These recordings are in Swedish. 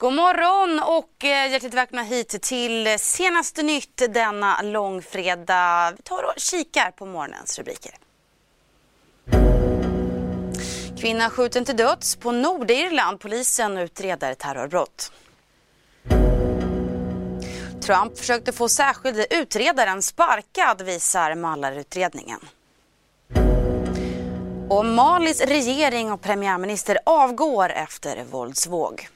God morgon och eh, hjärtligt välkomna hit till senaste nytt denna långfredag. Vi tar och kikar på morgonens rubriker. Kvinna skjuten till döds på Nordirland. Polisen utreder terrorbrott. Trump försökte få särskilde utredaren sparkad, visar Mallarutredningen. Och Malis regering och premiärminister avgår efter våldsvåg.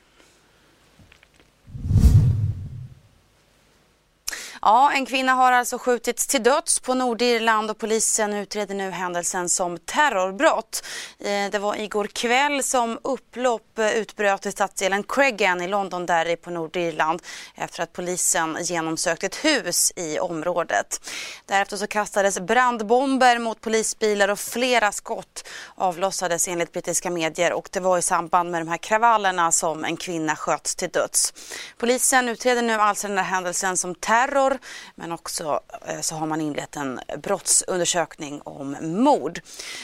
Ja, en kvinna har alltså skjutits till döds på Nordirland och polisen utreder nu händelsen som terrorbrott. Eh, det var igår kväll som upplopp eh, utbröt i stadsdelen Craigan i Londonderry på Nordirland efter att polisen genomsökt ett hus i området. Därefter så kastades brandbomber mot polisbilar och flera skott avlossades enligt brittiska medier och det var i samband med de här kravallerna som en kvinna sköts till döds. Polisen utreder nu alltså den här händelsen som terror år. Men också eh, så har man inlett en brottsundersökning om mord.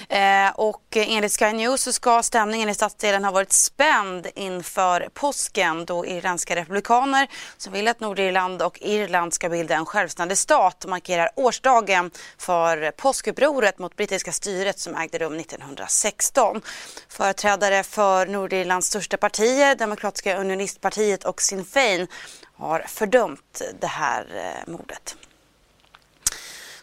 Eh, och enligt Sky News så ska stämningen i stadsdelen ha varit spänd inför påsken då irländska republikaner som vill att Nordirland och Irland ska bilda en självständig stat markerar årsdagen för påskupproret mot brittiska styret som ägde rum 1916. Företrädare för Nordirlands största partier, Demokratiska unionistpartiet och Sinn Fein har fördömt det här eh, mordet.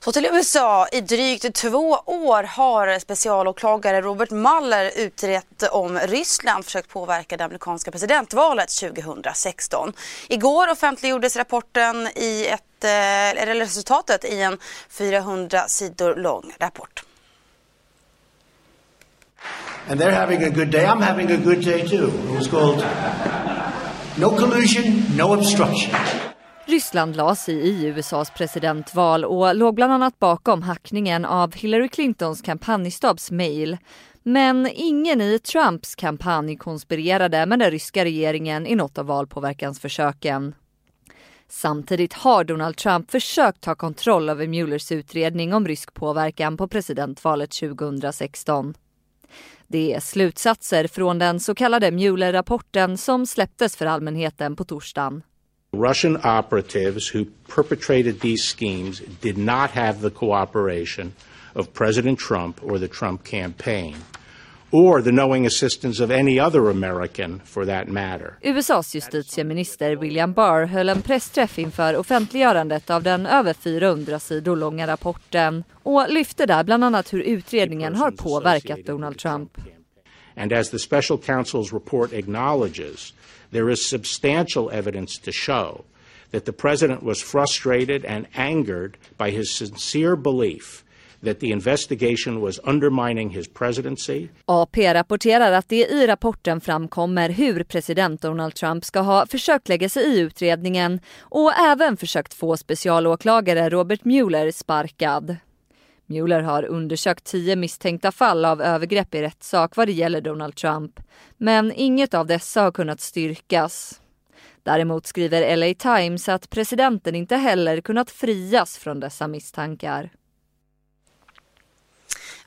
Så till USA. I drygt två år har specialåklagare Robert Mueller utrett om Ryssland försökt påverka det amerikanska presidentvalet 2016. Igår offentliggjordes rapporten i ett, eh, eller resultatet i en 400 sidor lång rapport. And they're having a good day. I'm having a good day too. It was called No collusion, no obstruction. Ryssland la sig i USAs presidentval och låg bland annat bakom hackningen av Hillary Clintons kampanjstabs mejl. Men ingen i Trumps kampanj konspirerade med den ryska regeringen i något av valpåverkansförsöken. Samtidigt har Donald Trump försökt ta kontroll över Muellers utredning om rysk påverkan på presidentvalet 2016. Det är slutsatser från den så kallade Mueller-rapporten som släpptes för allmänheten på torsdagen. Russian operatives who perpetrated these schemes did not have the cooperation of President Trump or the Trump campaign or the knowing assistance of any other American for that matter. USAs justitieminister William Barr höll en pressträff inför offentliggörandet av den över 400 sidor långa rapporten och lyfte där bland annat hur utredningen har påverkat Donald Trump. And as the special counsel's report acknowledges, there is substantial evidence to show that the president was frustrated and angered by his sincere belief that the investigation was undermining his presidency. AP rapporterar att det i rapporten framkommer hur president Donald Trump ska ha försökt lägga sig i utredningen och även försökt få specialåklagare Robert Mueller sparkad. Mueller har undersökt tio misstänkta fall av övergrepp i rättssak vad det gäller Donald Trump, men inget av dessa har kunnat styrkas. Däremot skriver LA Times att presidenten inte heller kunnat frias från dessa misstankar.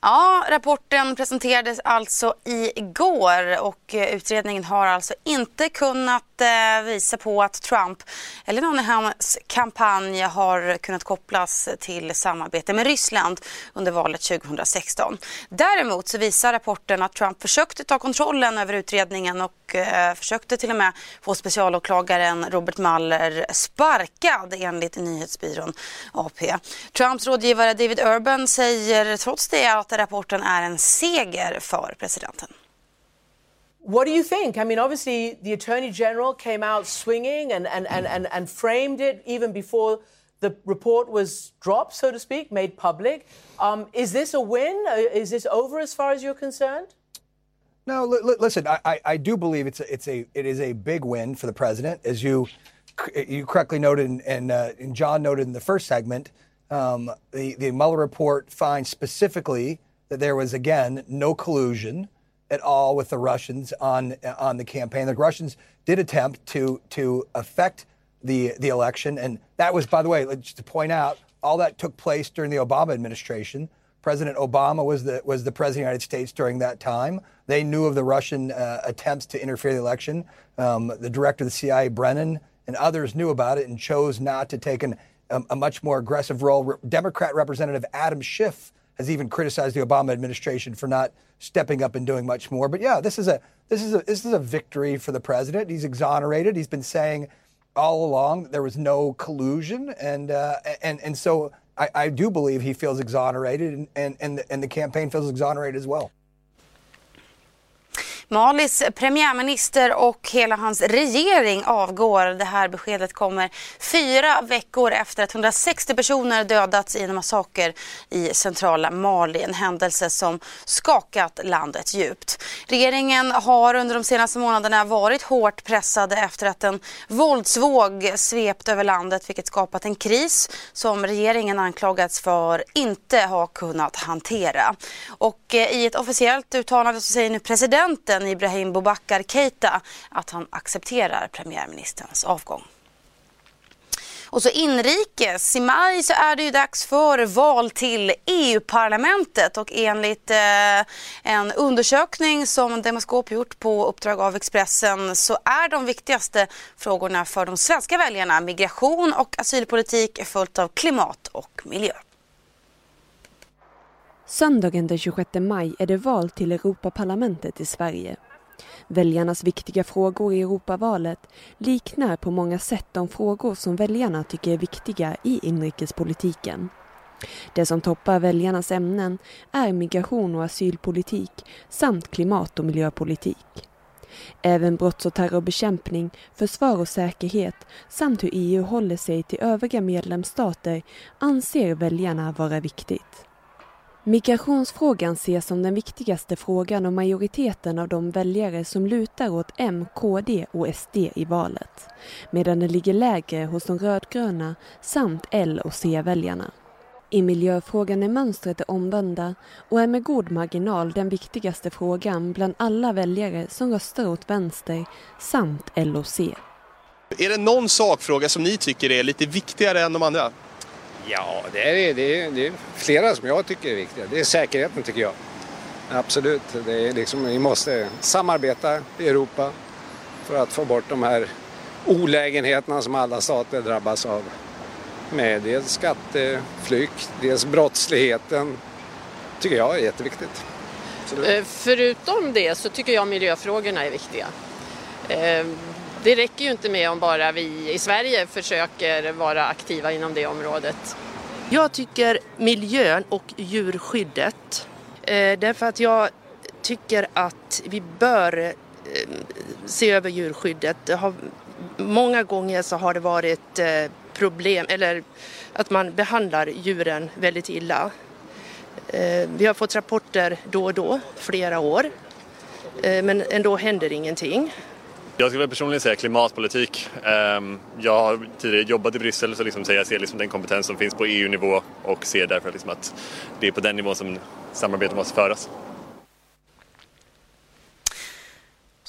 Ja, rapporten presenterades alltså igår och eh, utredningen har alltså inte kunnat eh, visa på att Trump eller någon i hans kampanj har kunnat kopplas till samarbete med Ryssland under valet 2016. Däremot så visar rapporten att Trump försökte ta kontrollen över utredningen och eh, försökte till och med få specialåklagaren Robert Mueller sparkad enligt nyhetsbyrån AP. Trumps rådgivare David Urban säger trots det att rapporten är en seger för presidenten. What do you think? I mean, obviously, the Attorney General came out swinging and, and, and, and, and framed it even before the report was dropped, so to speak, made public. Um, is this a win? Uh, is this over as far as you're concerned? No, li- listen. I, I, I do believe it's a, it's a it is a big win for the president, as you you correctly noted, and, and, uh, and John noted in the first segment. Um, the the Mueller report finds specifically that there was again no collusion at all with the Russians on on the campaign. The Russians did attempt to to affect the the election, and that was, by the way, just to point out, all that took place during the Obama administration. President Obama was the was the president of the United States during that time. They knew of the Russian uh, attempts to interfere in the election. Um, the director of the CIA, Brennan, and others knew about it and chose not to take an, a, a much more aggressive role. Democrat Representative Adam Schiff has even criticized the Obama administration for not stepping up and doing much more. But yeah, this is a this is a this is a victory for the president. He's exonerated. He's been saying all along that there was no collusion, and uh, and and so I, I, do believe he feels exonerated, and and and the, and the campaign feels exonerated as well. Malis premiärminister och hela hans regering avgår. Det här beskedet kommer fyra veckor efter att 160 personer dödats i en massaker i centrala Mali. En händelse som skakat landet djupt. Regeringen har under de senaste månaderna varit hårt pressade efter att en våldsvåg svept över landet vilket skapat en kris som regeringen anklagats för inte ha kunnat hantera. Och eh, i ett officiellt uttalande så säger nu presidenten presidenten Ibrahim Boubacar Keita att han accepterar premiärministerns avgång. Och så inrikes. I maj så är det ju dags för val till EU-parlamentet och enligt eh, en undersökning som Demoskop gjort på uppdrag av Expressen så är de viktigaste frågorna för de svenska väljarna migration och asylpolitik följt av klimat och miljö. Söndagen den 26 maj är det val till Europaparlamentet i Sverige. Väljarnas viktiga frågor i Europavalet liknar på många sätt de frågor som väljarna tycker är viktiga i inrikespolitiken. Det som toppar väljarnas ämnen är migration och asylpolitik samt klimat och miljöpolitik. Även brotts och terrorbekämpning, försvar och säkerhet samt hur EU håller sig till övriga medlemsstater anser väljarna vara viktigt. Migrationsfrågan ses som den viktigaste frågan och majoriteten av de väljare som lutar åt M, KD och SD i valet, medan den ligger lägre hos de rödgröna samt L och C-väljarna. I miljöfrågan är mönstret det omvända och är med god marginal den viktigaste frågan bland alla väljare som röstar åt vänster samt L och C. Är det någon sakfråga som ni tycker är lite viktigare än de andra? Ja, det är, det, är, det är flera som jag tycker är viktiga. Det är säkerheten tycker jag. Absolut. Det är liksom, vi måste samarbeta i Europa för att få bort de här olägenheterna som alla stater drabbas av. Med dels skatteflykt, dels brottsligheten. tycker jag är jätteviktigt. Eh, förutom det så tycker jag miljöfrågorna är viktiga. Det räcker ju inte med om bara vi i Sverige försöker vara aktiva inom det området. Jag tycker miljön och djurskyddet. Eh, därför att jag tycker att vi bör eh, se över djurskyddet. Många gånger så har det varit eh, problem, eller att man behandlar djuren väldigt illa. Vi har fått rapporter då och då, flera år, men ändå händer ingenting. Jag skulle personligen säga klimatpolitik. Ehm, jag har tidigare jobbat i Bryssel så liksom jag ser liksom den kompetens som finns på EU-nivå och ser därför liksom att det är på den nivån som samarbetet måste föras.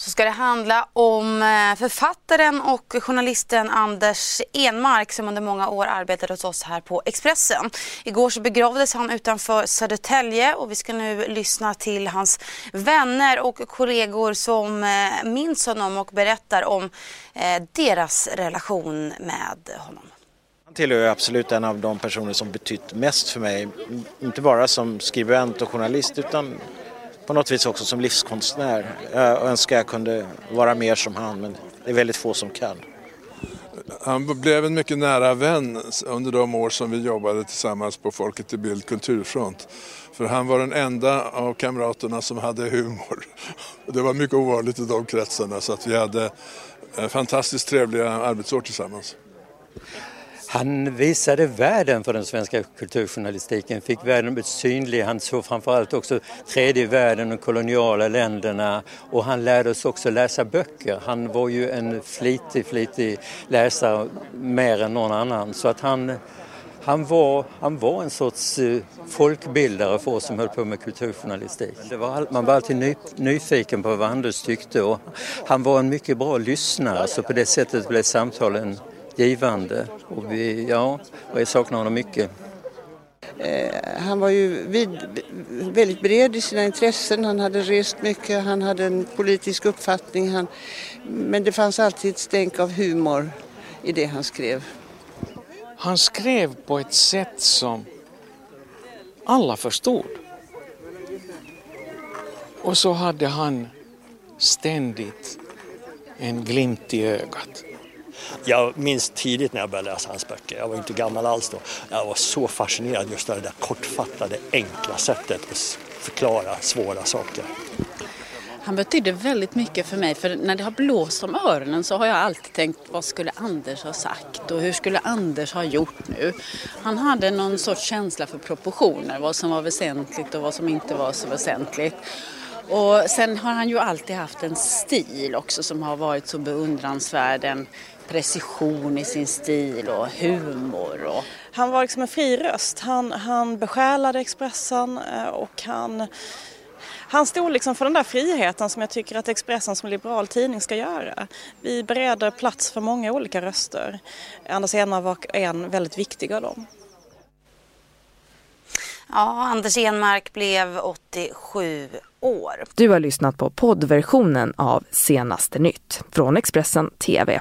Så ska det handla om eh, författaren och journalisten Anders Enmark som under många år arbetade hos oss här på Expressen. Igår så begravdes han utanför Södertälje och vi ska nu lyssna till hans vänner och kollegor som eh, minns honom och berättar om eh, deras relation med honom. Han tillhör absolut en av de personer som betytt mest för mig, inte bara som skribent och journalist utan på något vis också som livskonstnär. Jag önskar jag kunde vara mer som han men det är väldigt få som kan. Han blev en mycket nära vän under de år som vi jobbade tillsammans på Folket i Bild kulturfront. För han var den enda av kamraterna som hade humor. Det var mycket ovanligt i de kretsarna så att vi hade eh, fantastiskt trevliga arbetsår tillsammans. Han visade världen för den svenska kulturjournalistiken, fick världen synlig. Han såg framförallt också tredje världen och koloniala länderna och han lärde oss också läsa böcker. Han var ju en flitig, flitig läsare mer än någon annan så att han han var, han var en sorts eh, folkbildare för oss som höll på med kulturjournalistik. Det var, man var alltid ny, nyfiken på vad Anders tyckte och han var en mycket bra lyssnare så på det sättet blev samtalen givande. Och vi, ja, och jag saknar honom mycket. Eh, han var ju vid, väldigt bred i sina intressen, han hade rest mycket, han hade en politisk uppfattning. Han, men det fanns alltid ett stänk av humor i det han skrev. Han skrev på ett sätt som alla förstod. Och så hade han ständigt en glimt i ögat. Jag minns tidigt när jag började läsa hans böcker, jag var inte gammal alls då, jag var så fascinerad just av det där kortfattade, enkla sättet att förklara svåra saker. Han betydde väldigt mycket för mig för när det har blåst om öronen så har jag alltid tänkt vad skulle Anders ha sagt och hur skulle Anders ha gjort nu? Han hade någon sorts känsla för proportioner, vad som var väsentligt och vad som inte var så väsentligt. Och sen har han ju alltid haft en stil också som har varit så beundransvärd. En precision i sin stil och humor. Och... Han var liksom en fri röst. Han, han besjälade Expressen eh, och han han stod liksom för den där friheten som jag tycker att Expressen som liberal tidning ska göra. Vi bereder plats för många olika röster. Anders Enmark var en väldigt viktig av dem. Ja, Anders Enmark blev 87 år. Du har lyssnat på poddversionen av Senaste nytt från Expressen TV.